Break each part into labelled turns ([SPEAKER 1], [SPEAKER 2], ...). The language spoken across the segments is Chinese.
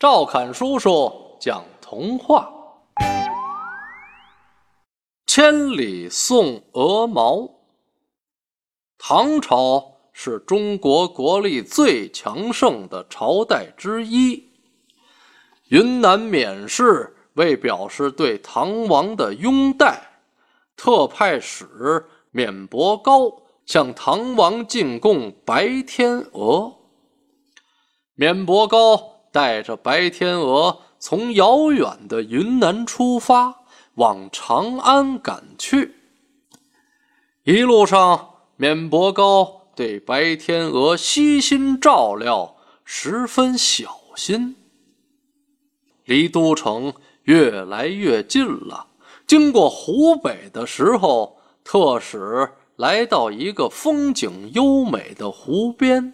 [SPEAKER 1] 赵侃叔叔讲童话：千里送鹅毛。唐朝是中国国力最强盛的朝代之一。云南勉氏为表示对唐王的拥戴，特派使免伯高向唐王进贡白天鹅。免伯高。带着白天鹅从遥远的云南出发，往长安赶去。一路上，免伯高对白天鹅悉心照料，十分小心。离都城越来越近了，经过湖北的时候，特使来到一个风景优美的湖边。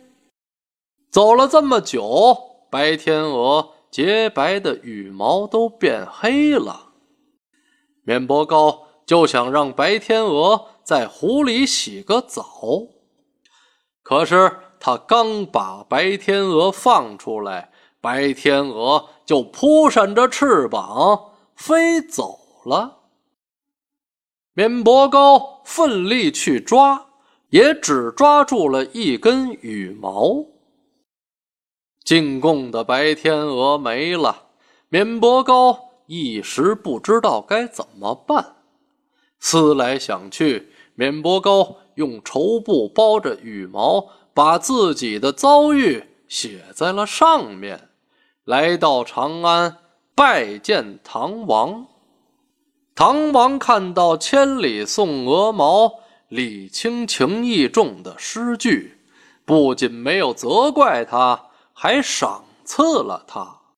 [SPEAKER 1] 走了这么久。白天鹅洁白的羽毛都变黑了，免伯高就想让白天鹅在湖里洗个澡。可是他刚把白天鹅放出来，白天鹅就扑扇着翅膀飞走了。免伯高奋力去抓，也只抓住了一根羽毛。进贡的白天鹅没了，免伯高一时不知道该怎么办。思来想去，免伯高用绸布包着羽毛，把自己的遭遇写在了上面，来到长安拜见唐王。唐王看到“千里送鹅毛，礼轻情意重”的诗句，不仅没有责怪他。还赏赐了他。